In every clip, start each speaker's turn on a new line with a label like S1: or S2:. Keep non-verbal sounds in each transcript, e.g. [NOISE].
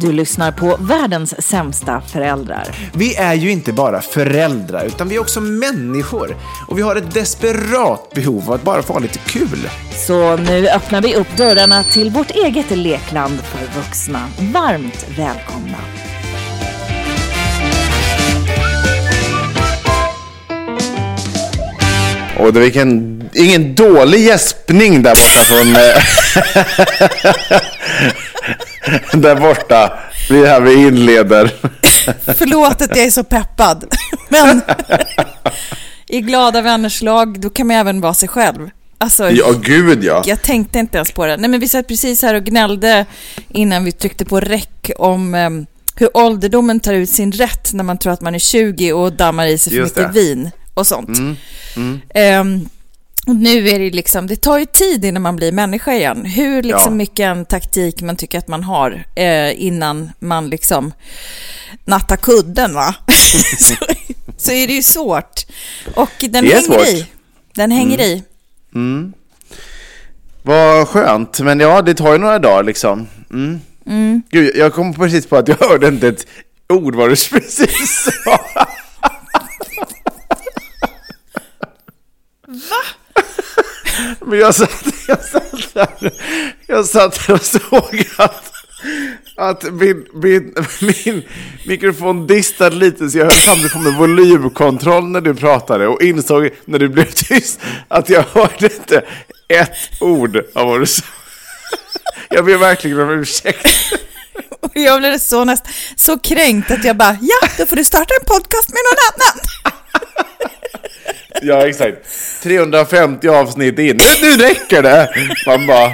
S1: Du lyssnar på världens sämsta föräldrar.
S2: Vi är ju inte bara föräldrar, utan vi är också människor. Och vi har ett desperat behov av att bara få ha lite kul.
S1: Så nu öppnar vi upp dörrarna till vårt eget lekland för vuxna. Varmt välkomna.
S2: Och det vilken, ingen dålig gäspning där borta från... [LAUGHS] eh, [LAUGHS] där borta. Det är här vi inleder. [LAUGHS]
S3: Förlåt att jag är så peppad. Men [LAUGHS] i glada vänners lag, då kan man även vara sig själv. Alltså,
S2: Ja, gud ja.
S3: jag tänkte inte ens på det. Nej, men vi satt precis här och gnällde innan vi tryckte på räck om em, hur ålderdomen tar ut sin rätt när man tror att man är 20 och dammar i sig för
S2: Just
S3: mycket
S2: det.
S3: vin och sånt.
S2: Mm,
S3: Em, och nu är det liksom, det tar ju tid innan man blir människa igen. Hur liksom
S2: Ja.
S3: mycket en taktik man tycker att man har eh, innan man liksom nattar kudden va? [LAUGHS] så, så är det ju svårt. Och den hänger
S2: svårt.
S3: i. Den hänger i.
S2: Vad skönt. Men ja, det tar ju några dagar liksom. Mm. Gud, jag kom precis på att jag hörde inte ett ord vad du precis sa. [LAUGHS] Va? Men jag satt, jag satt där, jag satt där och såg att, att min, min, min mikrofon distade lite så jag höll samtidigt på med volymkontroll när du pratade och insåg när du blev tyst att jag hörde inte ett ord av vad du sa. Jag ber verkligen om ursäkt.
S3: Och jag blev så, näst, så kränkt att jag bara, ja, då får du starta en podcast med någon annan.
S2: Ja, exakt. 350 avsnitt in. Nu, nu räcker det! Man bara...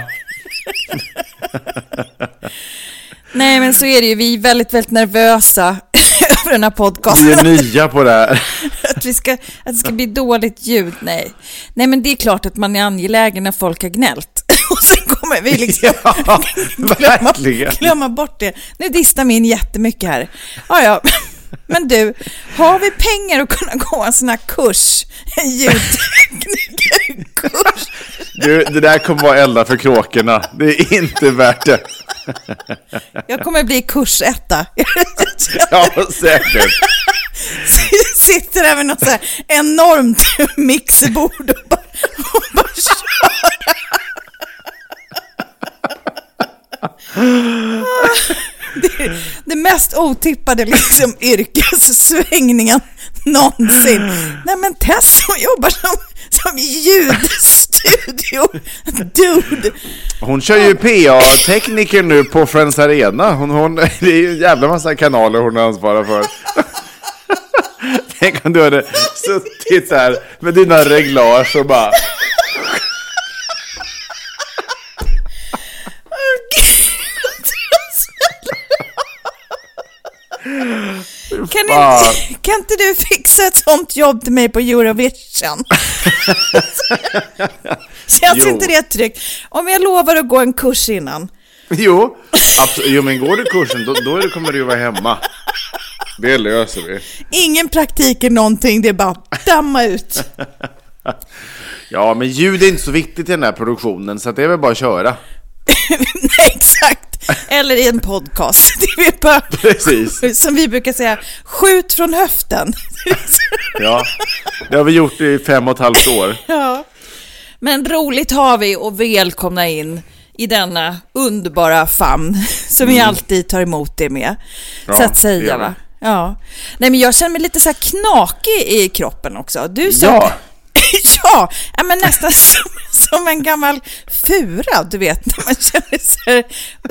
S3: Nej, men så är det ju. Vi är väldigt, väldigt nervösa [LAUGHS] över den här podcasten.
S2: Vi är nya på det här. [LAUGHS]
S3: att, vi ska, att det ska bli dåligt ljud. Nej. Nej, men det är klart att man är angelägen när folk har gnällt. [LAUGHS] Och sen kommer vi liksom
S2: Ja,
S3: glömma, glömma bort det. Nu distar min jättemycket här. Ja, ja. Men du, har vi pengar att kunna gå en sån här kurs? En ljudteknikerkurs?
S2: Du, det där kommer vara elda för kråkorna. Det är inte värt det.
S3: Jag kommer bli kursetta.
S2: Ja, säkert.
S3: Sitter där med något så här enormt mixerbord och bara, och bara kör. Det, det mest otippade liksom yrkessvängningen någonsin. Nej men Tess som jobbar som, som ljudstudio. Dude.
S2: Hon kör ju PA-tekniker nu på Friends Arena. Hon, hon, det är ju en jävla massa kanaler hon ansvarar för. [LAUGHS] Tänk om du hade suttit där med dina reglage och bara...
S3: Kan, inte, [LAUGHS] kan inte du fixa ett sånt jobb till mig på Eurovision? [LAUGHS] Känns
S2: Jo.
S3: inte det tryggt? Om jag lovar att gå en kurs innan.
S2: Jo, absolut. jo men går du kursen då, då kommer du ju vara hemma. Det löser vi.
S3: Ingen praktik är någonting, det är bara damma ut. [LAUGHS]
S2: Ja, men ljud är inte så viktigt i den här produktionen så att det är väl bara att köra. [LAUGHS]
S3: Nej, exakt. Eller i en podcast. [LAUGHS] Det är bara,
S2: Precis.
S3: som vi brukar säga, skjut från höften. [LAUGHS]
S2: Ja, det har vi gjort i fem och ett halvt år.
S3: ja. Men roligt har vi och välkomna in i denna underbara famn som vi alltid tar emot det med.
S2: Mm. Ja,
S3: så att säga va. Ja. Nej men jag känner mig lite så här knakig i kroppen också. Du sa
S2: Ja. [LAUGHS]
S3: ja, men nästan [LAUGHS] som, som en gammal fura, du vet, när man känner så här.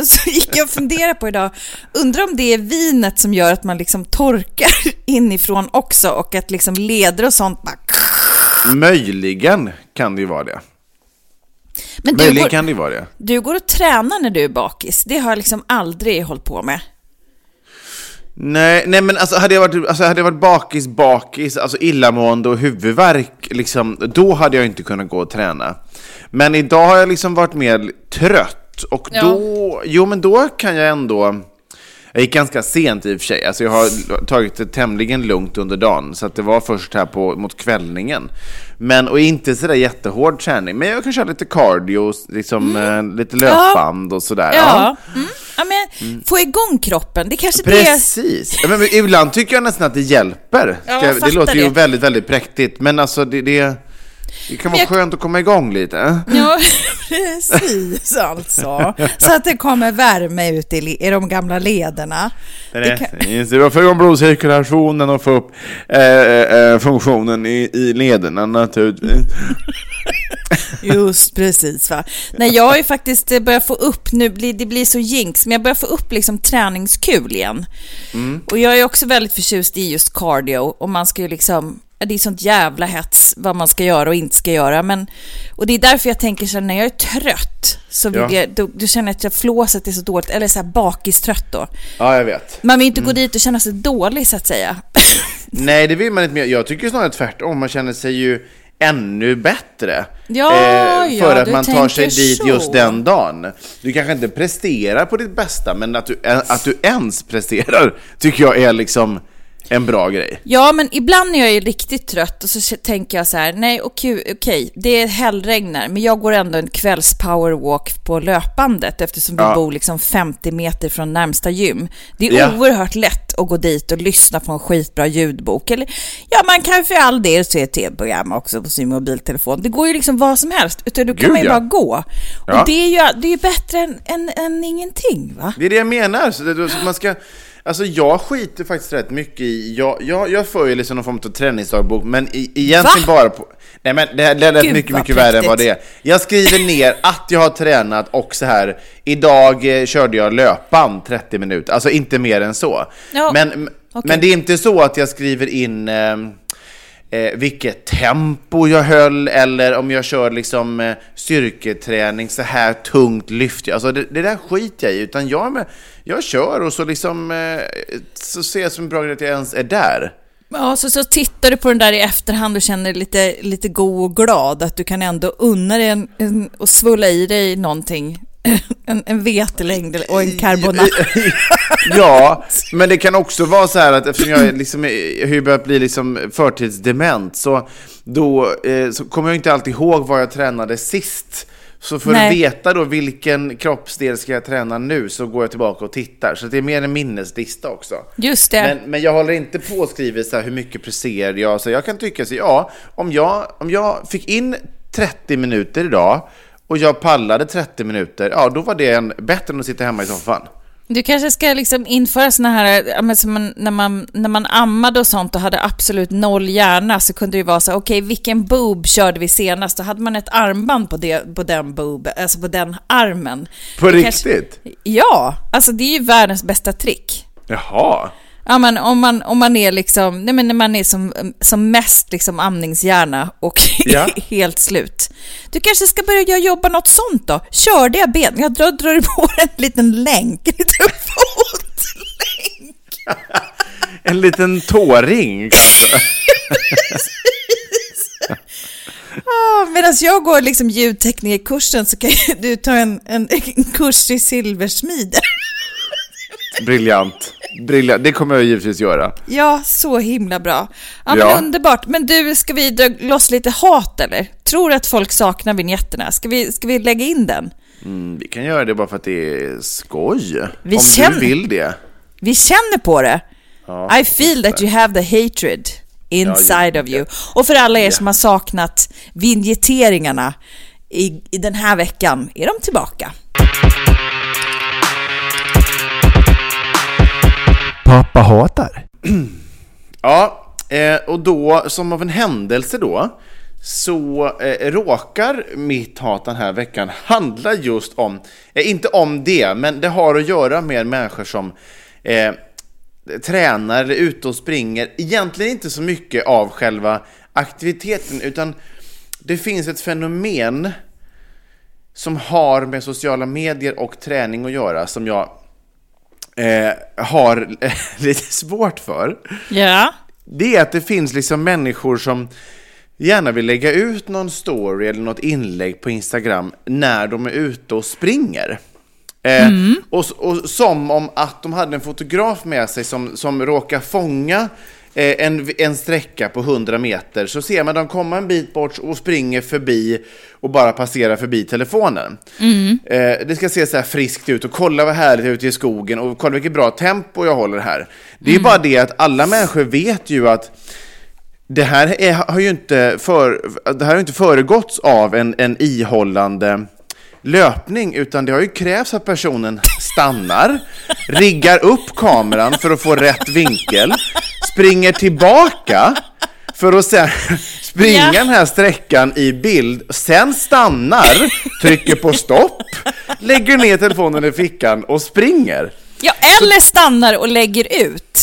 S3: Så gick jag och funderade på idag, undrar om det är vinet som gör att man liksom torkar [LAUGHS] inifrån också och att liksom leder och sånt bara...
S2: Möjligen kan det ju vara det.
S3: Men
S2: Möjligen
S3: går,
S2: kan det ju vara det.
S3: du går och tränar när du är bakis, det har jag liksom aldrig hållit på med.
S2: Nej, nej men alltså hade jag varit, alltså, hade jag varit bakis, bakis, alltså illamående och huvudvärk, liksom, då hade jag inte kunnat gå och träna. Men idag har jag liksom varit mer trött och
S3: Ja.
S2: då, jo men då kan jag ändå, jag gick ganska sent i och för sig, alltså jag har tagit det tämligen lugnt under dagen, så att det var först här på, mot kvällningen. Men, och inte sådär jättehård träning, men jag kan köra lite cardio, liksom, eh, lite löpband och sådär.
S3: Mm. Ja, mm. ja men få igång kroppen, det kanske det är...
S2: Precis. Ja, ibland tycker jag nästan att det hjälper.
S3: Ja, jag
S2: det låter ju
S3: det.
S2: väldigt, väldigt präktigt. Men alltså det, det, det kan vara
S3: jag-
S2: skönt att komma igång lite.
S3: Ja, [LAUGHS] precis alltså. Så att det kommer värme ut i, i de gamla lederna. Det kan-
S2: Precis. Det var för igång blodcirkulationen och få upp eh, eh, funktionen i, i lederna naturligtvis. [LAUGHS]
S3: Just precis va. Nej, jag har ju faktiskt eh, börjat få upp, nu blir det blir så jinx, men jag börjar få upp liksom träningskul igen. Och jag är också väldigt förtjust i just cardio och man ska ju liksom, det är sånt jävla hets vad man ska göra och inte ska göra. Men, och det är därför jag tänker så här, när jag är trött så vill
S2: Ja.
S3: jag, då, då känner jag att jag flåset är så dåligt, eller så här bakistrött då.
S2: Ja, jag vet.
S3: Man vill inte gå dit och känna sig dålig så att säga. [LAUGHS]
S2: Nej, det vill man inte. Jag tycker snarare tvärtom. Man känner sig ju ännu bättre.
S3: Ja,
S2: för
S3: ja,
S2: att man tar sig
S3: tänker
S2: dit
S3: så.
S2: just den dagen. Du kanske inte presterar på ditt bästa, men att du, att du ens presterar tycker jag är liksom en bra grej.
S3: Ja, men ibland när jag är riktigt trött och så tänker jag så här, nej okej, okej, det är hällregnar, men jag går ändå en kvälls powerwalk på löpbandet eftersom vi
S2: Ja.
S3: bor liksom 50 meter från närmsta gym. Det är
S2: Ja.
S3: oerhört lätt att gå dit och lyssna på en skitbra ljudbok. Eller ja, man kan för all del se tv-program också på sin mobiltelefon. Det går ju liksom vad som helst, utan då kan
S2: Gud,
S3: man ju
S2: ja.
S3: bara gå.
S2: Ja.
S3: Och det är ju det är bättre än, än, än ingenting, va?
S2: Det är det jag menar. Så man ska, alltså jag skiter faktiskt rätt mycket i, jag, jag, jag för ju liksom någon form av träningsdagbok, men i, egentligen
S3: Va?
S2: bara på... Nej men det, det lät
S3: Gud,
S2: mycket, mycket värre än vad det är. Jag skriver ner att jag har tränat och så här, idag eh, körde jag löpband 30 minuter, alltså inte mer än så.
S3: Ja,
S2: Men,
S3: okej.
S2: men det är inte så att jag skriver in... Eh, eh, vilket tempo jag höll eller om jag kör liksom eh, styrketräning, så här tungt lyft. Alltså det, det där skiter jag i, utan jag, med, jag kör och så liksom eh, så ser jag som en bra grej att jag ens är där.
S3: Ja, så, så tittar du på den där i efterhand och känner dig lite, lite god och glad att du kan ändå unna dig en, en, och svulla i dig någonting. [LAUGHS] En, en vetelängd och en carbonara. [LAUGHS]
S2: ja, men det kan också vara så här att eftersom jag, liksom, jag har ju börjat bli liksom förtidsdement så då eh, så kommer jag inte alltid ihåg vad jag tränade sist. Så för
S3: Nej.
S2: att veta då vilken kroppsdel ska jag träna nu så går jag tillbaka och tittar. Så det är mer en minneslista också.
S3: Just det.
S2: Men, men jag håller inte på och skriver så här hur mycket presterade jag. Så jag kan tycka så ja, om jag, om jag fick in 30 minuter idag och jag pallade 30 minuter, ja då var det en, bättre än att sitta hemma i soffan.
S3: Du kanske ska liksom införa såna här, som man, när, man, när man ammade och sånt och hade absolut noll hjärna så kunde det ju vara så, okej vilken boob körde vi senast? Då hade man ett armband på, det, på den boob, alltså på den armen.
S2: På
S3: Det
S2: riktigt?
S3: ja, alltså det är ju världens bästa trick.
S2: Jaha.
S3: Ja, men om man, om man är liksom, nej men när man är som, som mest liksom amningshjärna och [LAUGHS]
S2: Ja.
S3: helt slut. Du kanske ska börja jobba något sånt då? Kör ben. Jag drar, drar på en liten länk, en liten fotlänk. [LAUGHS]
S2: En liten tåring [LAUGHS] kanske?
S3: Ah, Medan jag går liksom ljudteknikerkursen så kan du ta en, en, en kurs i silversmide.
S2: Briljant. Briljant. Det kommer jag givetvis göra.
S3: Ja, så himla bra. Ja,
S2: Ja.
S3: men underbart. Men du, ska vi dra loss lite hat eller? Tror du att folk saknar vinjetterna? Ska vi, ska vi lägga in den?
S2: Mm, vi kan göra det bara för att det är skoj.
S3: Vi
S2: Om
S3: känner-
S2: du vill det.
S3: Vi känner på det.
S2: Ja,
S3: I feel that you have the hatred. inside
S2: Ja,
S3: of you. Och för alla er som har saknat vinjetteringarna i, i den här veckan är de tillbaka.
S2: Pappa hatar. Ja, eh, och då som av en händelse då så eh, råkar mitt hat den här veckan handla just om, eh, inte om det, men det har att göra med människor som eh, tränar eller är ute och springer. Egentligen inte så mycket av själva aktiviteten, utan det finns ett fenomen som har med sociala medier och träning att göra som jag eh, har [LAUGHS] lite svårt för.
S3: Ja.
S2: Det är att det finns liksom människor som gärna vill lägga ut någon story eller något inlägg på Instagram när de är ute och springer. Eh, och, och som om att de hade en fotograf med sig som, som råkar fånga en, en sträcka på 100 meter så ser man dem komma en bit bort och springer förbi och bara passerar förbi telefonen. Eh, det ska se så här friskt ut och kolla vad härligt ute i skogen och kolla vilket bra tempo jag håller här. Det är bara det att alla människor vet ju att det här är, har ju inte, för, det här har inte föregåtts av en, en ihållande löpning, utan det har ju krävts att personen stannar, riggar upp kameran för att få rätt vinkel, springer tillbaka för att sen [LAUGHS] springa
S3: Ja.
S2: den här sträckan i bild, sen stannar, trycker på stopp, lägger ner telefonen i fickan och springer.
S3: ja, eller stannar och lägger ut.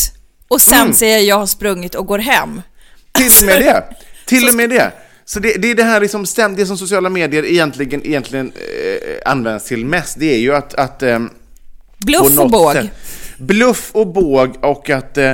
S3: Och sen
S2: Mm.
S3: säger jag har sprungit och går hem.
S2: Till och med det. Till och med det. Så det, det är det här liksom, det som sociala medier egentligen, egentligen eh, används till mest. Det är ju att... att eh,
S3: Bluff och båg.
S2: sätt- Bluff och båg och att... Eh,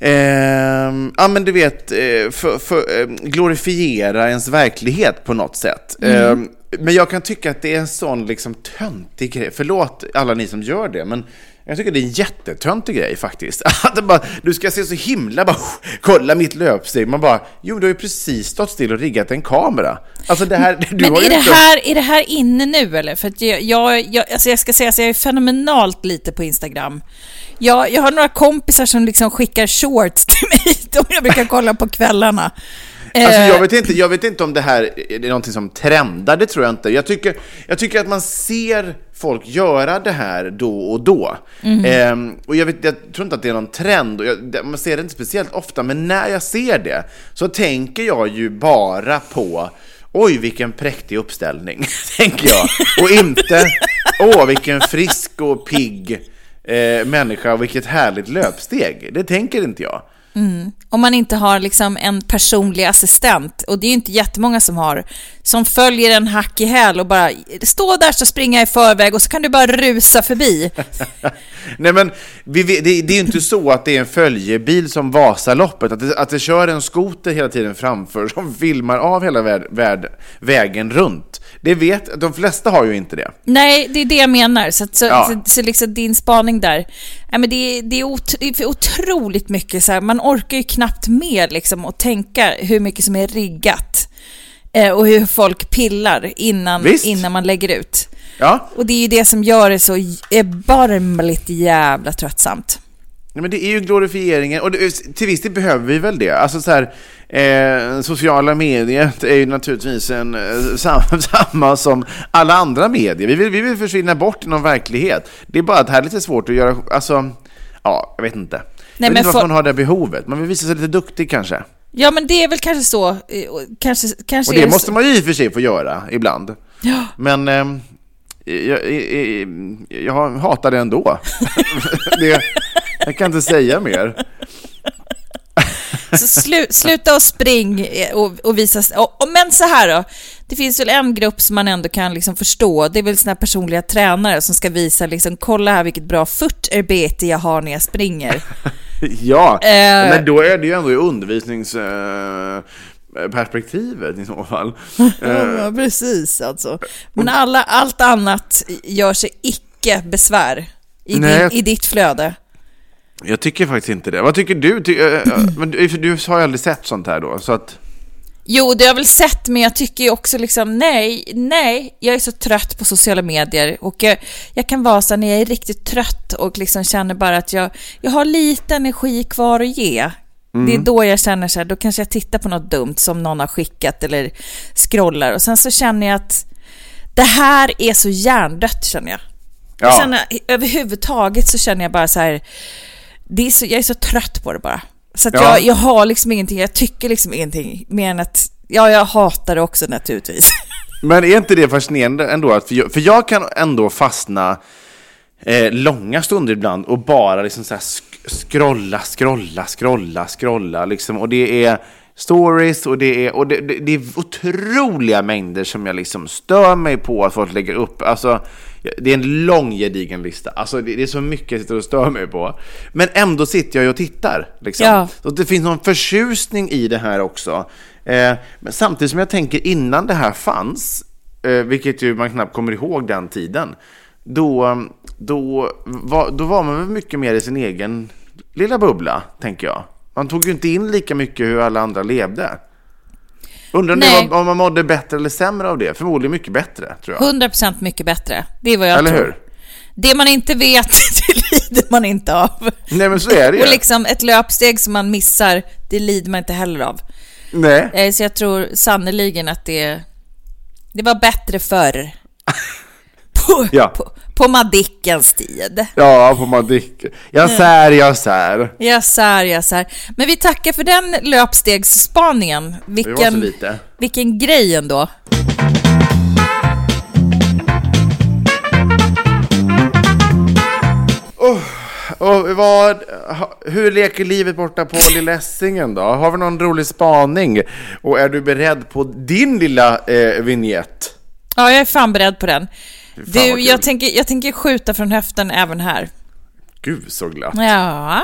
S2: ehm, ja men du vet, eh, för, för, eh, glorifiera ens verklighet på något sätt. Ehm, men jag kan tycka att det är en sån liksom töntig grej. Förlåt alla ni som gör det, men jag tycker det är en jättetöntig grej faktiskt. [LAUGHS] Att bara, du ska se så himla bara, [LAUGHS] kolla mitt löpsteg. Man bara, jo du har ju precis stått still och riggat en kamera. Alltså det här, [LAUGHS] du
S3: Men
S2: har
S3: är
S2: ju
S3: det,
S2: inte...
S3: här, är det här inne nu eller? För jag, jag, jag, alltså jag ska säga att jag är fenomenalt lite på Instagram. Jag, jag har några kompisar som liksom skickar shorts till mig [LAUGHS] som jag brukar kolla på kvällarna.
S2: Alltså,
S3: Eh,
S2: jag, vet inte, jag vet inte om det här är någonting som trendar, det tror jag inte. Jag tycker, jag tycker att man ser folk göra det här då och då. Ehm, och jag, vet, jag tror inte att det är någon trend, och jag, man ser det inte speciellt ofta, men när jag ser det så tänker jag ju bara på Oj, vilken präktig uppställning, [LAUGHS] tänker jag. Och inte, åh, vilken frisk och pigg eh, människa och vilket härligt löpsteg. Det tänker inte jag.
S3: Om man inte har liksom en personlig assistent, och det är ju inte jättemånga som har, som följer en hack i häl och bara stå där så springer jag i förväg och så kan du bara rusa förbi. [LAUGHS]
S2: Nej men, vi, det, det är ju inte så att det är en följebil som Vasaloppet, att det, att det kör en skoter hela tiden framför som filmar av hela värld, värld, vägen runt. Det vet, de flesta har ju inte det.
S3: Nej, det är det jag menar. Så, så,
S2: Ja.
S3: så, så liksom din spaning där. Nej, men det, är- det, är ot, det är otroligt mycket så här, man orkar ju knappt med liksom att tänka hur mycket som är riggat. Eh, och hur folk pillar innan,
S2: Visst.
S3: innan man lägger ut.
S2: Ja,
S3: Och det är ju det som gör det så erbarmligt jävla tröttsamt.
S2: Nej, men det är ju glorifieringen, och det, till viss del behöver vi väl det. Alltså så här, eh, sociala medier är ju naturligtvis en, eh, samma, [LAUGHS] samma som alla andra medier. Vi vill, vi vill försvinna bort i någon verklighet. Det är bara att det här är lite svårt att göra, alltså, ja, jag vet inte. Jag vet
S3: men
S2: inte varför
S3: för-
S2: man har det behovet. Man vill visa sig lite duktig kanske.
S3: Ja, men det är väl kanske så. eh, Kanske, kanske
S2: Och det
S3: det
S2: måste
S3: så.
S2: man ju i och för sig få göra ibland.
S3: Ja.
S2: Men ehm, jag, jag, jag hatar det ändå. [LAUGHS] det, jag kan inte säga mer.
S3: Så slu, sluta och spring eh, och, och visa... Och, och, men så här då. Det finns väl en grupp som man ändå kan liksom förstå. Det är väl såna personliga tränare som ska visa liksom, kolla här vilket bra fotarbete jag har när jag springer. [LAUGHS]
S2: Ja,
S3: Eh.
S2: men då är det ju ändå i undervisningsperspektivet i så fall. [LAUGHS] Eh,
S3: ja, precis alltså. Men alla, allt annat gör sig icke besvär i,
S2: Nej.
S3: din, i ditt flöde.
S2: Jag tycker faktiskt inte det. Vad tycker du? Ty, eh, men du, du har ju aldrig sett sånt här då, så att...
S3: Jo, det har jag väl sett, men jag tycker ju också liksom, nej, nej, jag är så trött på sociala medier och jag, jag kan vara så när jag är riktigt trött och liksom känner bara att jag, jag har lite energi kvar att ge. Det är då jag känner så här, då kanske jag tittar på något dumt som någon har skickat eller scrollar och sen så känner jag att det här är så hjärndött känner jag.
S2: Ja.
S3: känner, överhuvudtaget så känner jag bara så här, det är så, jag är så trött på det bara. Så att
S2: Ja.
S3: jag, jag har liksom ingenting, jag tycker liksom ingenting mer än att, ja jag hatar det också naturligtvis. [LAUGHS]
S2: Men är inte det fascinerande ändå? Att för, jag, för jag kan ändå fastna eh, långa stunder ibland och bara liksom så här scrolla, scrolla, scrolla, scrolla. Liksom. Och det är stories och det är, och det, det, det är otroliga mängder som jag liksom stör mig på att folk lägger upp. Alltså, det är en lång gedigen lista. Alltså, det, är så mycket jag sitter och stör mig på. Men ändå sitter jag ju och tittar. Liksom.
S3: Ja.
S2: Så det finns någon förtjusning i det här också. Eh, men samtidigt som jag tänker innan det här fanns, eh, vilket ju man knappt kommer ihåg den tiden, då, då, var, då var man väl mycket mer i sin egen lilla bubbla, tänker jag. Man tog ju inte in lika mycket hur alla andra levde. Undrar var, om man mådde bättre eller sämre av det? Förmodligen mycket bättre, tror jag.
S3: 100% mycket bättre. Det är vad jag
S2: Eller
S3: tror.
S2: hur?
S3: Det man inte vet, [LAUGHS] det lider man inte av.
S2: Nej, men så är det ju.
S3: Och liksom ett löpsteg som man missar, det lider man inte heller av.
S2: Nej.
S3: Eh, Så jag tror sannoliken att det, det var bättre förr. [LAUGHS] På,
S2: Ja.
S3: på, på Madickens tid.
S2: Ja, på Madick. Jag sär, jag sär.
S3: Jag sär, jag sär. Men vi tackar för den löpstegsspaningen. Vilken, vilken grej ändå.
S2: Och vad, ha- hur leker livet borta på Lilla Essingen då? Har vi någon rolig spaning? Och är du beredd på din lilla eh, vignett?
S3: Ja, jag är fan beredd på den. Du, jag tänker, jag tänker skjuta från höften även här.
S2: Gud så glatt.
S3: Ja.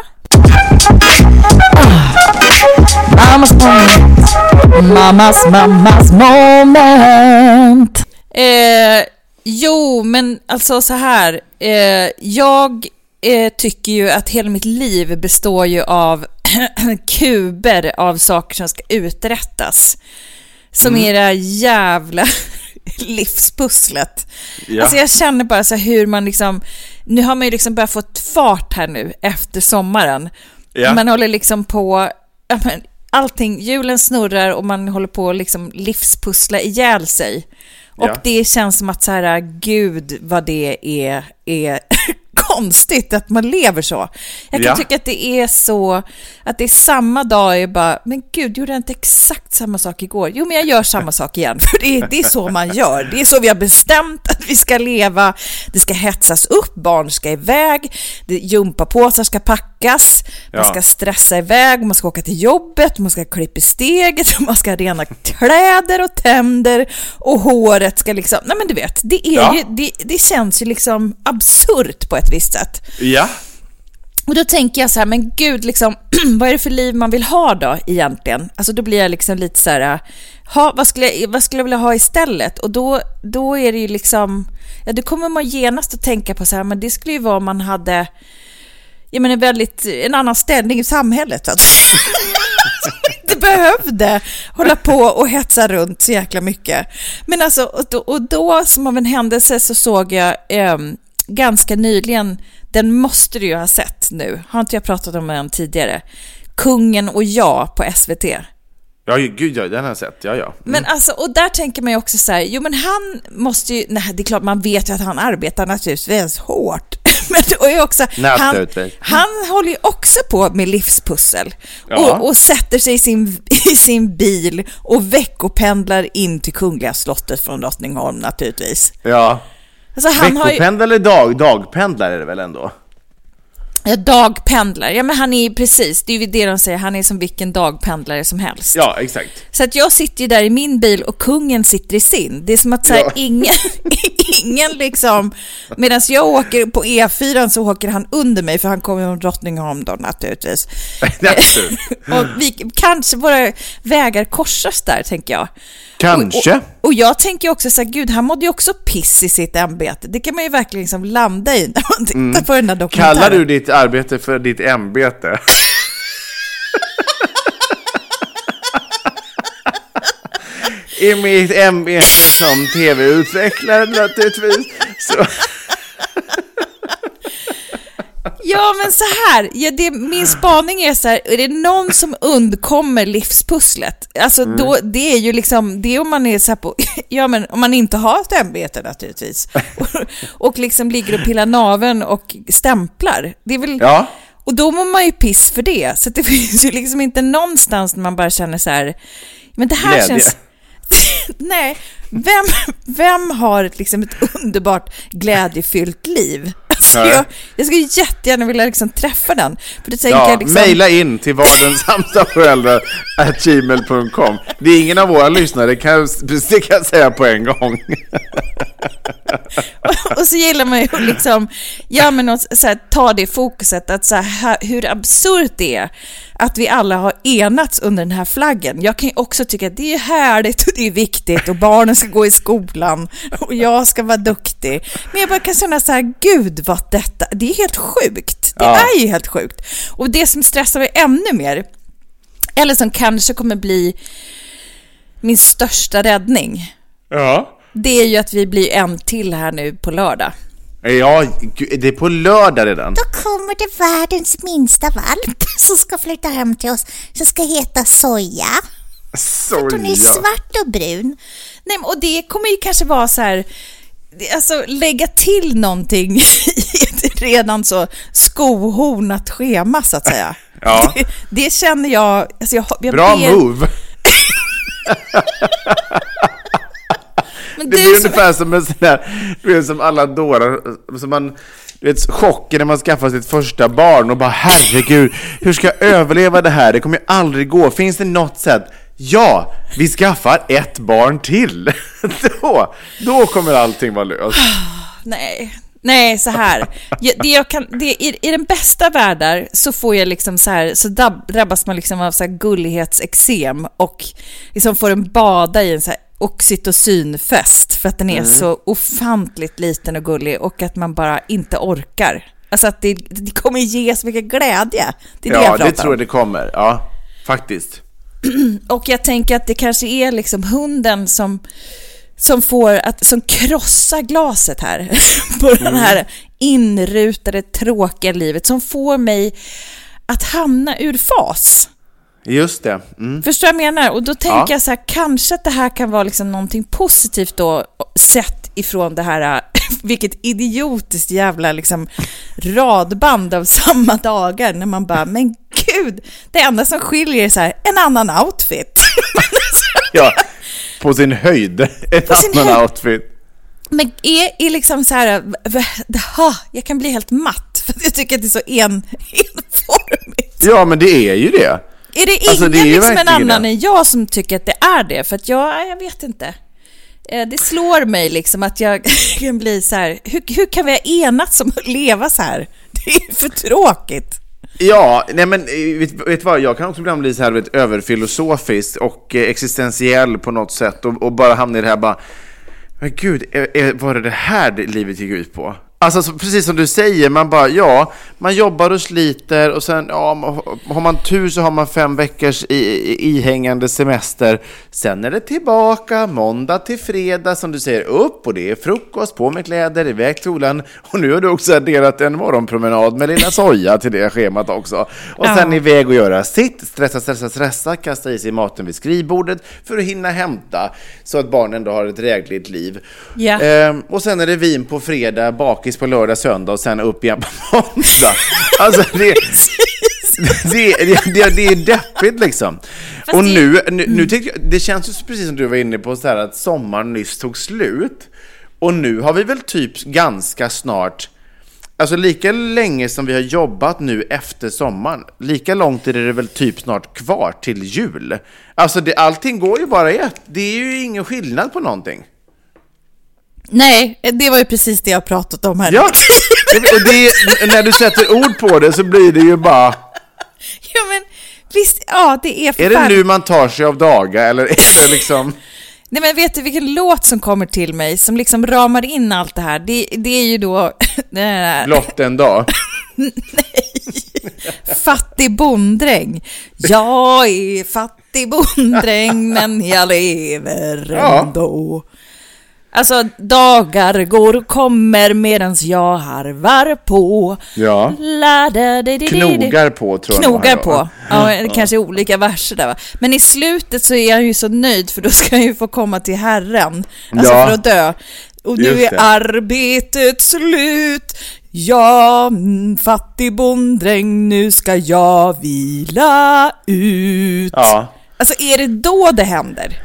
S1: Mammas moment. Mammas, mammas moment.
S3: Eh, jo, men alltså så här. Eh, jag eh, tycker ju att hela mitt liv består ju av [CLEARS THROAT] kuber av saker som ska uträttas. Som är det här jävla [LAUGHS] livspusslet.
S2: Ja.
S3: Alltså jag känner bara så hur man liksom, nu har man ju liksom börjat få fart här nu efter sommaren.
S2: Ja.
S3: Man håller liksom på, allting, hjulen snurrar och man håller på att liksom livspussla ihjäl sig. Och
S2: Ja.
S3: det känns som att så här, gud vad det är, är [LAUGHS] konstigt att man lever så. Jag kan
S2: Ja.
S3: tycka att det är så, att det är samma dag, jag bara, men gud, gjorde jag inte exakt samma sak igår? Jo, men jag gör samma [LAUGHS] sak igen, för det är, det är så man gör. Det är så vi har bestämt att vi ska leva. Det ska hetsas upp, barn ska iväg, gympapåsar ska packas, man
S2: Ja.
S3: ska stressa iväg, man ska åka till jobbet, man ska klippa i steget, [LAUGHS] man ska ha rena kläder och tänder och håret ska liksom, nej men du vet, det, är
S2: Ja.
S3: ju, det, det känns ju liksom absurt på ett visst sätt.
S2: Ja.
S3: Och då tänker jag så här, men gud, liksom, [CLEARS THROAT] vad är det för liv man vill ha då egentligen? Alltså då blir jag liksom lite så här, ha, vad, skulle jag, vad skulle jag vilja ha istället? Och då, då är det ju liksom, ja då kommer man genast att tänka på så här, men det skulle ju vara om man hade, jag menar väldigt, en annan ställning i samhället. Att [LAUGHS] inte behövde hålla på och hetsa runt så jäkla mycket. Men alltså, och då, och då som av en händelse så såg jag ehm, ganska nyligen, den måste du ju ha sett nu, har inte jag pratat om den tidigare? Kungen och jag på SVT.
S2: Ja, gud ja, den har jag sett. Ja, ja.
S3: Men alltså, och där tänker man ju också så här, jo men han måste ju, nej det är klart man vet ju att han arbetar naturligtvis hårt. [LAUGHS] Men och är också, han, han håller ju också på med livspussel.
S2: Ja.
S3: Och, och sätter sig i sin, [LAUGHS] i sin bil och veckopendlar in till Kungliga slottet från Drottningholm naturligtvis.
S2: ja.
S3: Alltså han har ju,
S2: eller dag, dagpendlar är det väl ändå?
S3: ja, dagpendlar, ja men han är ju precis, det är ju det de säger, han är som vilken dagpendlare som helst.
S2: Ja, exakt.
S3: Så att jag sitter ju där i min bil och kungen sitter i sin. Det är som att så här,
S2: Ja.
S3: ingen, [LAUGHS] ingen liksom... Medan jag åker på E4 så åker han under mig för han kommer från Drottningholm då naturligtvis. [LAUGHS] [LAUGHS] Och vi, kanske våra vägar korsas där tänker jag.
S2: Kanske.
S3: Och, och, och jag tänker också så här, gud han mådde ju också piss i sitt ämbete. Det kan man ju verkligen liksom landa i när man tittar på den där dokumentären.
S2: Kallar du ditt arbete för ditt ämbete? [LAUGHS] I mitt ämbete som tv-utvecklare naturligtvis. Så,
S3: Ja, men så här, ja, det, min spaning är så här, är det någon som undkommer livspusslet, alltså
S2: Mm.
S3: då, det är ju liksom, det är om man är så här på, [LAUGHS] ja men om man inte har ett ämbete naturligtvis, och, [LAUGHS] och liksom ligger och pillar naveln och stämplar, det är väl,
S2: Ja.
S3: och då mår man ju piss för det, så det [LAUGHS] finns ju liksom inte någonstans när man bara känner så här, men det här
S2: Glädje.
S3: känns, nej, vem, vem har liksom ett underbart glädjefyllt liv? Alltså
S2: Ja.
S3: jag, jag skulle jättegärna vilja liksom träffa den. För då tänker
S2: Ja,
S3: jag liksom,
S2: mejla in till vardensamstaföräldrar [LAUGHS] at gmail.com. Det är ingen av våra lyssnare, det kan, det kan jag säga på en gång. [LAUGHS]
S3: och så gillar man ju liksom, ja men att så här, ta det fokuset att så här, hur absurt det är att vi alla har enats under den här flaggen. Jag kan ju också tycka att det är härligt och det är viktigt och barnen ska gå i skolan och jag ska vara duktig. Men jag bara kan känna så här, gud vad detta, det är helt sjukt. Det
S2: Ja.
S3: är ju helt sjukt. Och det som stressar mig ännu mer, eller som kanske kommer bli min största räddning,
S2: Ja.
S3: det är ju att vi blir en till här nu på lördag.
S2: Ja, det är på lördag redan.
S4: Då kommer det världens minsta valp [LAUGHS] som ska flytta hem till oss, som ska heta Soja. Hon är
S2: Soja.
S4: svart och brun.
S3: Nej, och det kommer ju kanske vara så här, alltså lägga till någonting [LAUGHS] i ett redan så skohornat schema så att säga. [LAUGHS]
S2: Ja.
S3: Det, det känner jag, alltså jag, jag
S2: Bra
S3: ber,
S2: move.
S3: Men
S2: Det
S3: du
S2: blir ungefär som en sån där, du vet som alla dårar, som man, du vet chocken när man skaffar sitt första barn och bara herregud, hur ska jag överleva det här? Det kommer ju aldrig gå. Finns det något sätt? Ja, vi skaffar ett barn till. [LAUGHS] då, då kommer allting vara löst. [SIGHS]
S3: nej, nej så här. Det jag kan, det, i, I den bästa världar så får jag liksom så här, så drabbas man liksom av så här gullighetsexem och liksom får en bada i en så här oxytocinfest för att den är
S2: Mm.
S3: så ofantligt liten och gullig och att man bara inte orkar. Alltså att det, det kommer ge så mycket glädje. Det är det
S2: Ja,
S3: jag pratar
S2: det tror jag det kommer. Ja, faktiskt. [CLEARS THROAT]
S3: Och jag tänker att det kanske är liksom hunden som, som får att, som krossar glaset här [LAUGHS] på
S2: Mm.
S3: det här inrutade tråkiga livet som får mig att hamna ur fas.
S2: Just det. Mm.
S3: Förstår jag menar? Och då tänker
S2: Ja.
S3: jag så här, kanske att det här kan vara liksom någonting positivt då, sett ifrån det här, [LAUGHS] vilket idiotiskt jävla liksom radband av samma dagar, när man bara, men gud, det enda som skiljer är så här, en annan outfit. [LAUGHS]
S2: Ja, på sin höjd. En
S3: På
S2: annan
S3: höjd.
S2: outfit.
S3: Men är, är liksom så här, jag kan bli helt matt, för jag tycker att det är så en, enformigt.
S2: Ja, men det är ju det.
S3: Är det
S2: Alltså,
S3: ingen
S2: det är
S3: liksom en annan
S2: det.
S3: än jag som tycker att det är det? För att jag, jag vet inte. Eh, Det slår mig liksom att jag [LAUGHS] kan bli så här, hur, hur kan vi ha enats om att leva så här? [LAUGHS] Det är för tråkigt.
S2: Ja, nej men eh, vet, vet du vad, jag kan också ibland bli så här vet, överfilosofisk och eh, existentiell på något sätt och, och bara hamna i det här bara, men gud, är, är, var det det här livet gick ut på? Alltså så, precis som du säger, man bara, ja, man jobbar och sliter och sen, ja, har man tur så har man fem veckors i, i, ihängande semester. Sen är det tillbaka, måndag till fredag, som du säger, upp och det är frukost, på med kläder, iväg till skolan. Och nu har du också adderat en morgonpromenad med lilla soja till det schemat också. Och sen
S3: Ja.
S2: iväg och göra sitt, stressa, stressa, stressa, kasta i sig maten vid skrivbordet för att hinna hämta så att barnen ändå har ett drägligt liv.
S3: Ja.
S2: Ehm, och sen är det vin på fredag, bakis på lördag, söndag och sen upp igen på [LAUGHS] måndag. Alltså det, det, det, det, det är deppigt liksom.
S3: Fast
S2: och nu, nu, nu tycker jag, det känns ju precis som du var inne på så här att sommaren nyss tog slut. Och nu har vi väl typ ganska snart Alltså lika länge som vi har jobbat nu efter sommaren, lika långt är det väl typ snart kvar till jul. Alltså det, allting går ju bara i ett. Det är ju ingen skillnad på någonting.
S3: Nej, det var ju precis det jag pratat om här.
S2: Ja, och det, när du sätter ord på det så blir det ju bara... [LAUGHS]
S3: ja men visst, ja det är
S2: Är det nu man tar sig av daga eller är det liksom... [LAUGHS]
S3: Nej men vet du vilken låt som kommer till mig som liksom ramar in allt det här? Det, det är ju då [LAUGHS]
S2: Blott en dag?
S3: fattig bonddräng. Jag är fattig bonddräng men jag lever
S2: Ja.
S3: Alltså, dagar går och kommer medans jag harvar på.
S2: Ja.
S3: La, da, di, di.
S2: Knogar på tror jag
S3: Knogar på. Ja, det kanske är olika verser där va. Men i slutet så är jag ju så nöjd för då ska jag ju få komma till Herren. Alltså
S2: Ja.
S3: för att dö. Och nu är arbetet slut. Ja, mm, fattig bonddräng, nu ska jag vila ut.
S2: Ja.
S3: Alltså är det då det händer?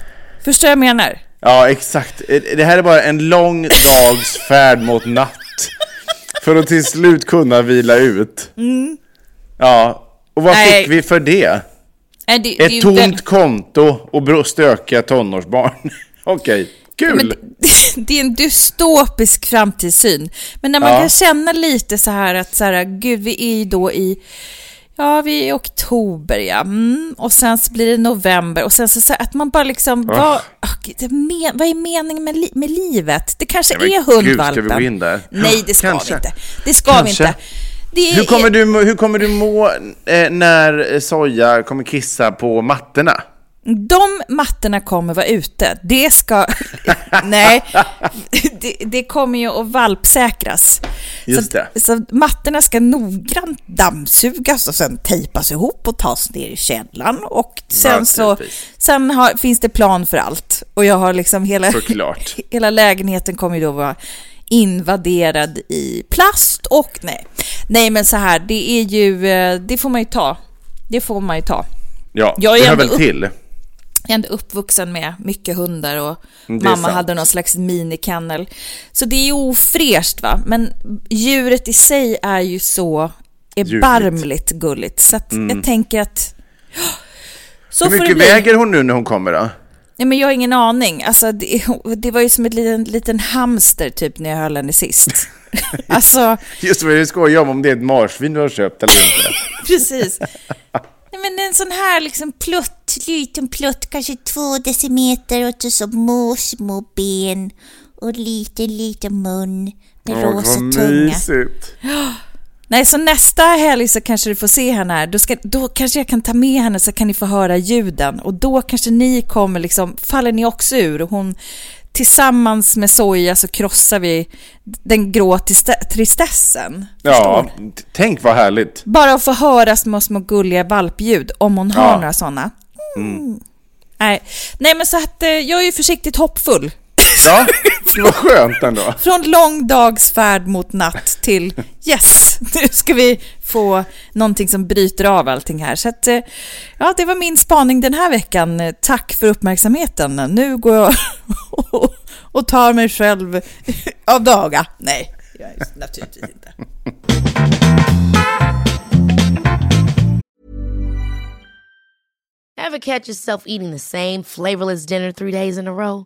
S3: Förstår jag menar?
S2: Ja, exakt. Det här är bara en lång dags färd mot natt. För att till slut kunna vila ut. Ja, och vad
S3: Mm. Nej.
S2: fick vi för det?
S3: Nej, det, det
S2: Ett
S3: ju
S2: tomt
S3: väl-
S2: konto och stökiga tonårsbarn. [LAUGHS] Okej, kul!
S3: Men det, [LAUGHS] det är en dystopisk framtidssyn. Men när man
S2: Ja.
S3: kan känna lite så här att så här, gud, vi är ju då i, ja, vi är i oktober, ja. Mm. Och sen så blir det november och sen så, så att man bara liksom, vad, ah, gud, det men, vad är meningen med, li, med livet? Det kanske
S2: men
S3: är
S2: gud, ska
S3: hundvalpen.
S2: vi gå in där?
S3: Nej, det ska
S2: Kanske.
S3: vi inte. Det ska
S2: Kanske.
S3: vi inte. Det är,
S2: Hur kommer, du, hur kommer du må eh, när Soja kommer kissa på mattorna?
S3: De mattorna kommer vara ute. Det ska... [LAUGHS] Nej, det, det kommer ju att valpsäkras.
S2: Just
S3: så,
S2: det.
S3: så mattorna ska noggrant dammsugas och sen tejpas ihop och tas ner i källaren. Och sen så sen har, finns det plan för allt. Och jag har liksom hela,
S2: Såklart. [LAUGHS]
S3: hela lägenheten kommer ju då vara invaderad i plast och nej. Nej men så här, det är ju, eh, det får man ju ta. Det får man ju ta.
S2: Ja,
S3: Jag
S2: det hör väl
S3: upp-
S2: till.
S3: Jag är ändå uppvuxen med mycket hundar och
S2: Mm, det
S3: mamma
S2: sant.
S3: hade någon slags minikennel. Så det är ju ofräscht va, men djuret i sig är ju så erbarmligt gulligt. Så att jag tänker att... [GASPS] Så
S2: Mm. Hur mycket
S3: det
S2: väger hon nu när hon kommer då?
S3: Nej, men jag har ingen aning. Alltså, det, [LAUGHS] det var ju som en liten, liten hamster typ när jag höll henne sist. [LAUGHS] alltså,
S2: Just vad jag skojar om, om det är ett marsvin du har köpt eller inte. [LAUGHS]
S3: precis. Men en sån här liksom plutt,
S4: Liten plutt, kanske två decimeter och så små, små ben och liten, liten mun med
S2: Åh,
S4: rosa
S2: vad
S4: tunga.
S2: mysigt. [GASPS]
S3: Nej, så nästa helg så kanske du får se henne här. Då, ska, då kanske jag kan ta med henne så kan ni få höra ljuden. Och då kanske ni kommer liksom, faller ni också ur. Och hon, tillsammans med Soja så krossar vi den grå triste- tristessen.
S2: Ja, tänk vad härligt.
S3: Bara att få höra små, små gulliga valpljud, om hon har
S2: Ja.
S3: några sådana. Mm. Nej. Nej, men så att eh, jag är ju försiktigt hoppfull.
S2: Ja, [LAUGHS] det var skönt ändå.
S3: Från lång dags färd mot natt till yes, nu ska vi få någonting som bryter av allting här. Så att, eh, ja, det var min spaning den här veckan. Tack för uppmärksamheten. Nu går jag och, [LAUGHS] och tar mig själv [LAUGHS] av daga. Nej, jag är naturligtvis inte.
S5: Ever catch yourself eating the same flavorless dinner three days in a row?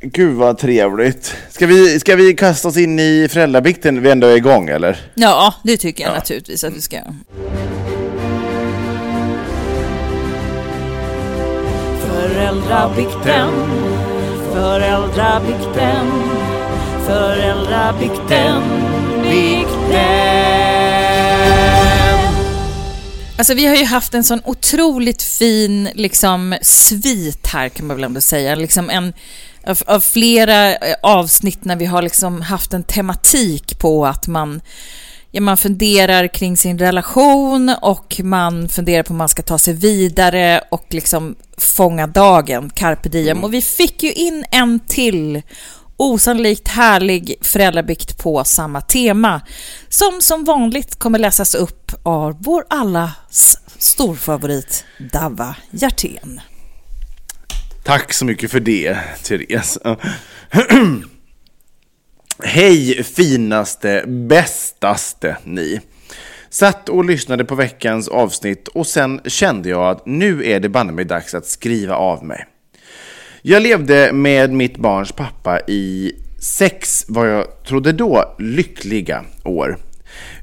S2: gud vad trevligt. Ska vi, ska vi kasta oss in i föräldrabikten vi ändå är igång eller?
S3: Ja, det tycker jag naturligtvis att vi ska.
S1: Föräldrabikten, föräldrabikten, föräldrabikten, bikten.
S3: Alltså vi har ju haft en sån otroligt fin liksom svit här kan man väl ändå säga. Liksom en, av, av flera eh, avsnitt när vi har liksom haft en tematik på att man ja, man funderar kring sin relation och man funderar på om man ska ta sig vidare och liksom fånga dagen, carpe diem. Mm. Och vi fick ju in en till osannolikt härlig föräldrabikt på samma tema som som vanligt kommer läsas upp av vår allas storfavorit Dava Hjertén.
S2: Tack så mycket för det, Therese. [CLEARS THROAT] Hej finaste, bästaste ni. Satt och lyssnade på veckans avsnitt och sen kände jag att nu är det banne mig dags att skriva av mig. Jag levde med mitt barns pappa i sex, vad jag trodde då, lyckliga år.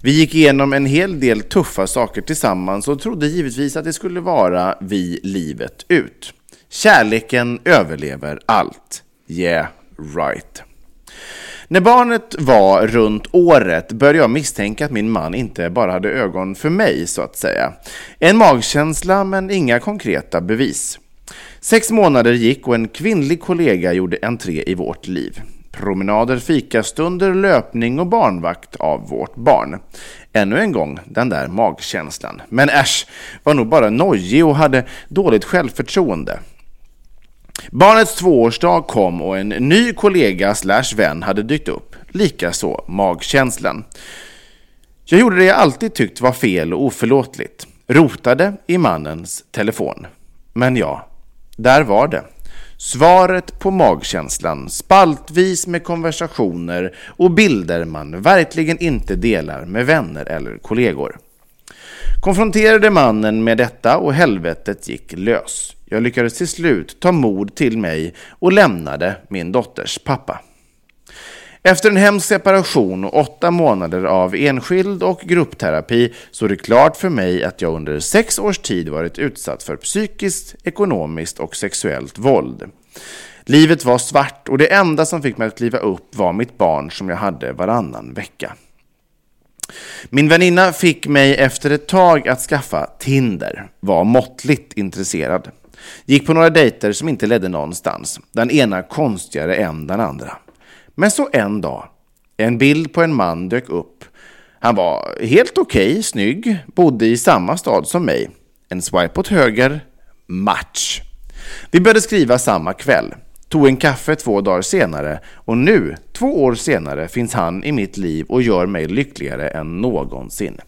S2: Vi gick igenom en hel del tuffa saker tillsammans och trodde givetvis att det skulle vara vi livet ut. Kärleken överlever allt. Yeah, right. När barnet var runt året började jag misstänka att min man inte bara hade ögon för mig, så att säga. En magkänsla, men inga konkreta bevis. Sex månader gick och en kvinnlig kollega gjorde entré i vårt liv. Promenader, fikastunder, löpning och barnvakt av vårt barn. Ännu en gång den där magkänslan. Men äsch, var nog bara nojig och hade dåligt självförtroende. Barnets tvåårsdag kom och en ny kollega slash vän hade dykt upp. Likaså magkänslan. Jag gjorde det jag alltid tyckt var fel och oförlåtligt. Rotade i mannens telefon. Men ja, där var det. Svaret på magkänslan, spaltvis med konversationer och bilder man verkligen inte delar med vänner eller kollegor. Konfronterade mannen med detta och helvetet gick lös. Jag lyckades till slut ta mod till mig och lämnade min dotters pappa. Efter en hemsk separation och åtta månader av enskild och gruppterapi så det klart för mig att jag under sex års tid varit utsatt för psykiskt, ekonomiskt och sexuellt våld. Livet var svart och det enda som fick mig att kliva upp var mitt barn som jag hade varannan vecka. Min väninna fick mig efter ett tag att skaffa Tinder, var måttligt intresserad. Gick på några dejter som inte ledde någonstans, den ena konstigare än den andra. Men så en dag, en bild på en man dök upp. Han var helt okej, okay, snygg, bodde i samma stad som mig. En swipe åt höger, match. Vi började skriva samma kväll. Tog en kaffe två dagar senare och nu, två år senare, finns han i mitt liv och gör mig lyckligare än någonsin.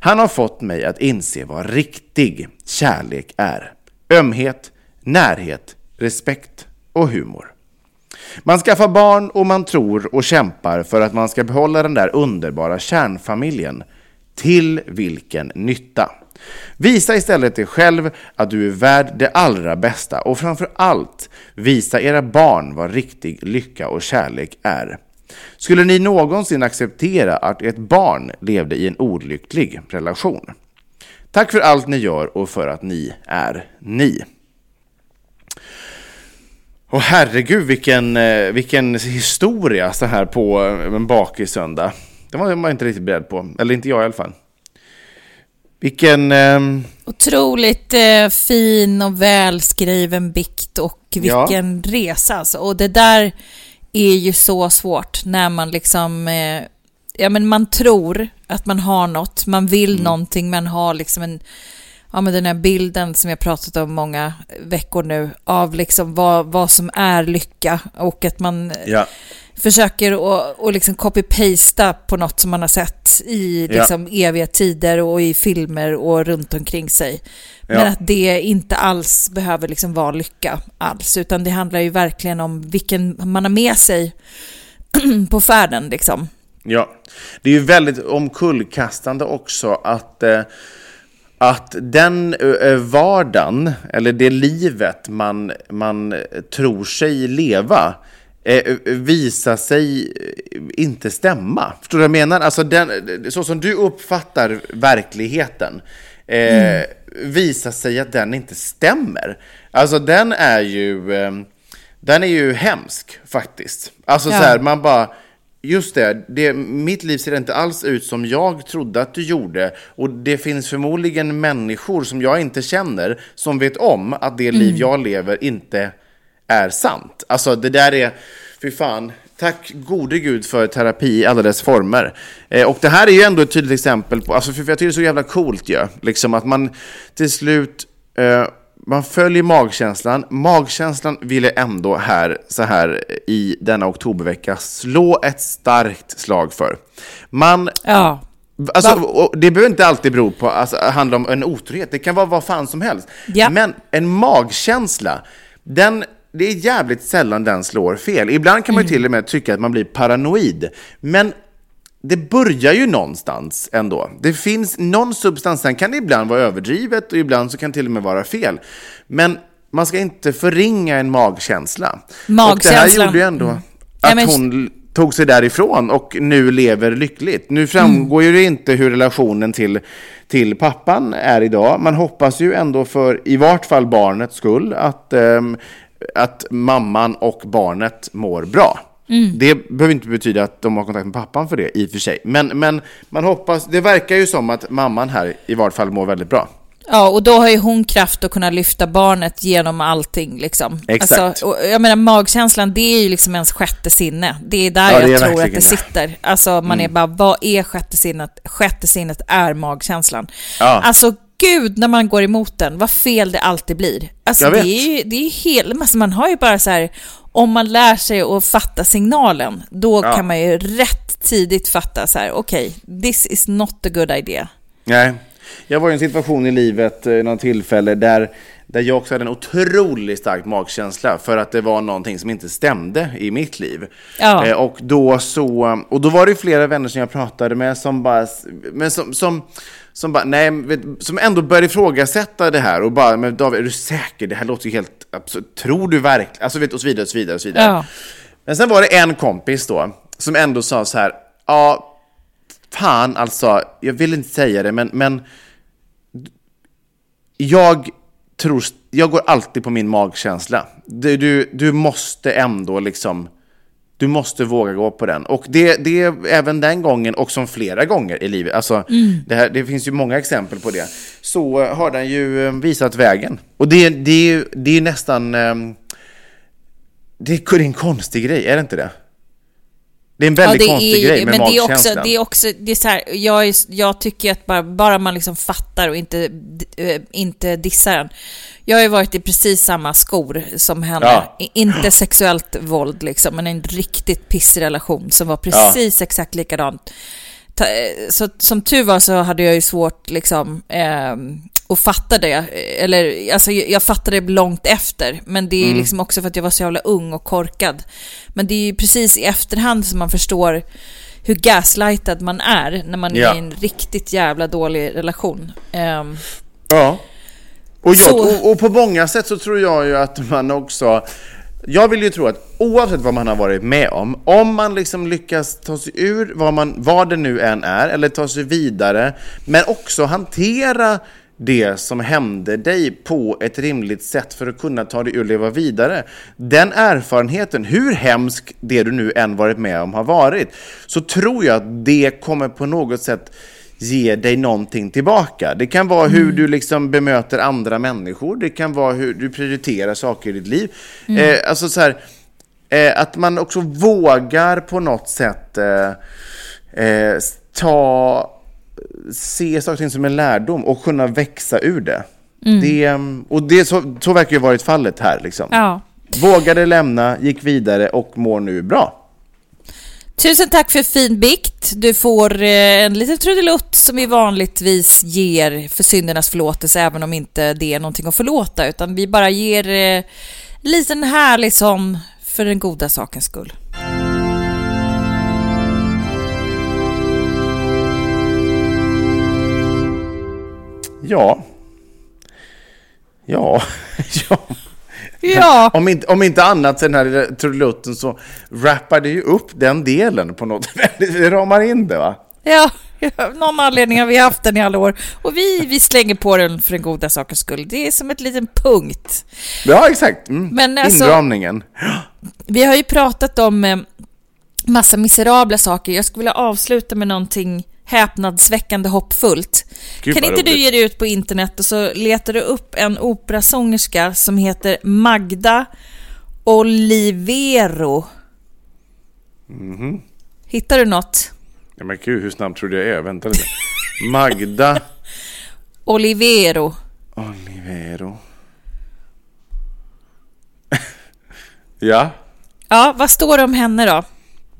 S2: Han har fått mig att inse vad riktig kärlek är. Ömhet, närhet, respekt och humor. Man skaffar barn och man tror och kämpar för att man ska behålla den där underbara kärnfamiljen. Till vilken nytta? Visa istället dig själv att du är värd det allra bästa och framför allt visa era barn vad riktig lycka och kärlek är. Skulle ni någonsin acceptera att ett barn levde i en olycklig relation? Tack för allt ni gör och för att ni är ni. Och herregud vilken, eh, vilken historia så här på en bakig söndag. Det var man inte riktigt beredd på, eller inte jag i alla fall. Vilken... Eh...
S3: Otroligt eh, fin och välskriven bikt och vilken ja. resa alltså. Och det där är ju så svårt när man liksom... Eh, ja men man tror att man har något, man vill mm. någonting, man har liksom en ja, men den här bilden som jag pratat om många veckor nu av liksom vad, vad som är lycka och att man ja. försöker att och liksom copy-pasta på något som man har sett i liksom ja. eviga tider och i filmer och runt omkring sig. Men ja. att det inte alls behöver liksom vara lycka alls, utan det handlar ju verkligen om vilken man har med sig [CLEARS THROAT] på färden liksom.
S2: Ja, det är ju väldigt omkullkastande också att eh, att den vardagen, eller det livet man, man tror sig leva, visar sig inte stämma. Förstår du vad jag menar? Alltså den, så som du uppfattar verkligheten eh, visar sig att den inte stämmer. Alltså den är ju, eh, den är ju hemsk faktiskt. Alltså
S3: Ja.
S2: så här, man bara, just det, det, mitt liv ser inte alls ut som jag trodde att det gjorde. Och det finns förmodligen människor som jag inte känner som vet om att det liv jag lever inte är sant. Alltså det där är, fy fan, tack gode gud för terapi i alla dess former. Eh, och det här är ju ändå ett tydligt exempel på, alltså för jag tycker det är så jävla coolt ju, liksom att man till slut, eh, man följer magkänslan. Magkänslan ville ändå här, så här i denna oktobervecka, slå ett starkt slag för. Man
S3: Ja.
S2: Alltså, det behöver inte alltid bero på, alltså, handla om en otrohet. Det kan vara vad fan som helst.
S3: Ja.
S2: Men en magkänsla, den, det är jävligt sällan den slår fel. Ibland kan man
S3: Mm.
S2: ju till och med tycka att man blir paranoid. Men det börjar ju någonstans ändå. Det finns någon substans, sen kan det ibland vara överdrivet och ibland så kan det till och med vara fel. Men man ska inte förringa en magkänsla. Och det här gjorde ju ändå
S3: Mm.
S2: att
S3: Ja, men-
S2: hon tog sig därifrån och nu lever lyckligt. Nu framgår ju det inte hur relationen till, till pappan är idag. Man hoppas ju ändå för i vart fall barnets skull att, ehm, att mamman och barnet mår bra. Det behöver inte betyda att de har kontakt med pappan för det i och för sig. Men, men man hoppas, det verkar ju som att mamman här i vart fall mår väldigt bra.
S3: Ja, och då har ju hon kraft att kunna lyfta barnet genom allting liksom.
S2: Exakt.
S3: Alltså, och jag menar magkänslan, det är ju liksom ens sjätte sinne. Det är där
S2: Ja, det
S3: jag
S2: är
S3: tror att det sitter. Alltså man är bara, vad är sjätte sinnet? Sjätte sinnet är magkänslan.
S2: Ja.
S3: Alltså gud, när man går emot den, vad fel det alltid blir. Alltså det är ju, det är ju hela, alltså, man har ju bara så här, om man lär sig att fatta signalen, då
S2: Ja.
S3: kan man ju rätt tidigt fatta så här, okej, this is not a good idea.
S2: Nej. Jag var i en situation i livet, eh, något tillfälle, där, där jag också hade en otroligt stark magkänsla för att det var någonting som inte stämde i mitt liv.
S3: Ja.
S2: Eh, och, då så, och då var det flera vänner som jag pratade med som bara, men som, som, som bara, nej, som ändå började ifrågasätta det här och bara, men David, är du säker? Det här låter ju helt absurt. Tror du verkligen? Alltså, vet, och så vidare, och så vidare, och så vidare.
S3: Ja.
S2: Men sen var det en kompis då, som ändå sa så här, ja, fan alltså, jag vill inte säga det, men, men jag tror, jag går alltid på min magkänsla. Du, du, du måste ändå liksom, du måste våga gå på den. Och det, det är även den gången, och som flera gånger i livet, alltså, det, här, det finns ju många exempel på det, så eh, har den ju eh, visat vägen. Och det, det, är ju- det är ju nästan, ehm, det är en konstig grej, är det inte det? Det är en väldigt
S3: det
S2: konstig
S3: är
S2: grej med
S3: men det är också, det är också, det är så här, jag, är, jag tycker att bara, bara man liksom fattar och inte, eh, inte dissar den. Jag har ju varit i precis samma skor som henne.
S2: Ja.
S3: Inte sexuellt våld liksom, men en riktigt pissig relation som var precis exakt likadant. Eh, så som tur var så hade jag ju svårt liksom eh, att fatta det. Eller alltså jag fattade det långt efter. Men det är
S2: Mm.
S3: liksom också för att jag var så jävla ung och korkad. Men det är ju precis i efterhand som man förstår hur gaslightad man är när man
S2: Ja.
S3: är i en riktigt jävla dålig relation. Ehm,
S2: Ja. Och, jag, och, och på många sätt så tror jag ju att man också... Jag vill ju tro att oavsett vad man har varit med om, om man liksom lyckas ta sig ur vad, man, vad det nu än är, eller ta sig vidare, men också hantera det som hände dig på ett rimligt sätt för att kunna ta dig ur och leva vidare. Den erfarenheten, hur hemskt det du nu än varit med om har varit, så tror jag att det kommer på något sätt ge dig någonting tillbaka. Det kan vara hur du liksom bemöter andra människor, det kan vara hur du prioriterar saker i ditt liv. Eh, alltså så här, eh, att man också vågar på något sätt eh, eh, ta, se saker och ting som en lärdom och kunna växa ur det. det mm, och det, så, så verkar ju varit fallet här. Liksom.
S3: ja.
S2: Vågade lämna, gick vidare och mår nu bra.
S3: Tusen tack för fin bikt. Du får eh, en liten trudelutt som vi vanligtvis ger för syndernas förlåtelse, även om inte det är någonting att förlåta, utan vi bara ger eh, en liten härlig sån för den goda sakens skull.
S2: Ja. Ja. [LAUGHS] ja.
S3: Ja,
S2: Om inte, om inte annat så den här trudelutten så rappar det ju upp den delen på något väldigt, [LAUGHS] det ramar in det va?
S3: ja, Av någon anledning har vi haft den i alla år. Och vi, vi slänger på den för den goda sakens skull. Det är som ett liten punkt.
S2: Ja, exakt. Mm.
S3: Men alltså-
S2: Inramningen.
S3: Vi har ju pratat om eh, massa miserabla saker. Jag skulle vilja avsluta med någonting häpnadsväckande hoppfullt.
S2: Gud,
S3: kan inte du
S2: roligt.
S3: ge dig ut på internet och så letar du upp en operasångerska som heter Magda Olivero.
S2: Mhm.
S3: Hittar du något?
S2: Ja, men gud, hur snabb tror du jag är? Vänta lite. Magda
S3: Olivero.
S2: Olivero. [LAUGHS] ja,
S3: Ja, vad står det om henne då?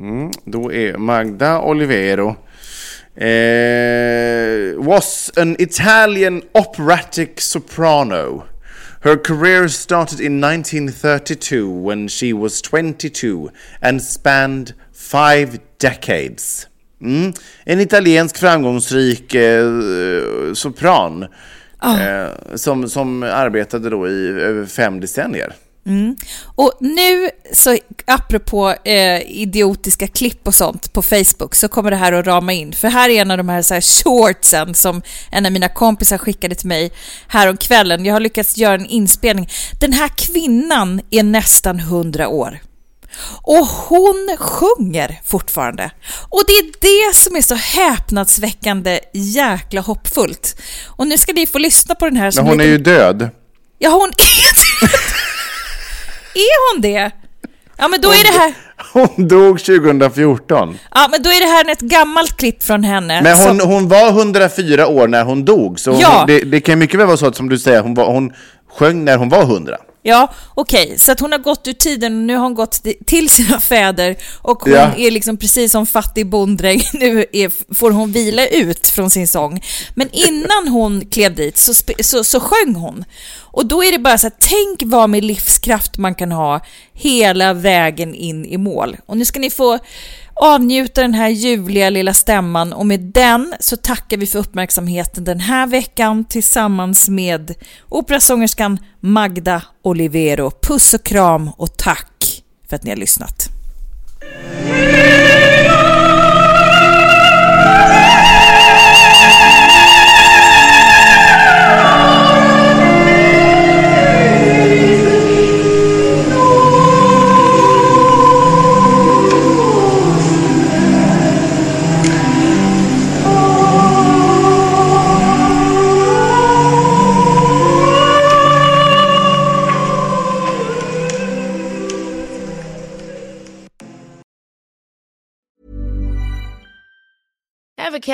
S2: mm, då är Magda Olivero eh, was an Italian operatic soprano. Her career started in 1932 when she was 22 and spanned five decades. Mm. En italiensk framgångsrik eh, sopran eh, som, som arbetade då i över fem decennier.
S3: Och nu, så apropå eh, idiotiska klipp och sånt på Facebook, så kommer det här att rama in. För här är en av de här, så här shortsen som en av mina kompisar skickade till mig här kvällen. Jag har lyckats göra en inspelning. Den här kvinnan är nästan 100 år. Och hon sjunger fortfarande. Och det är det som är så häpnadsväckande jäkla hoppfullt. Och nu ska ni få lyssna på den här
S2: Men hon är ju död.
S3: Ja, hon är det. [LAUGHS] Är hon det? Ja, men då är det här... [LAUGHS]
S2: Hon dog 2014.
S3: Ja, men då är det här ett gammalt klipp från henne.
S2: Men hon,
S3: som-
S2: hon var 104 år när hon dog, så
S3: Ja.
S2: hon, det, det kan mycket väl vara så att som du säger, hon, var, hon sjöng när hon var 100.
S3: Ja, okej. Så att hon har gått ur tiden och nu har hon gått ti- till sina fäder och hon
S2: Ja.
S3: är liksom precis som fattig bonddräng. [LAUGHS] Nu är, får hon vila ut från sin sång. Men innan hon klev dit så, så, så sjöng hon. Och då är det bara så här, tänk vad med livskraft man kan ha hela vägen in i mål. Och nu ska ni få avnjuta den här ljuvliga lilla stämman och med den så tackar vi för uppmärksamheten den här veckan tillsammans med operasångerskan Magda Olivero. Puss och kram och tack för att ni har lyssnat.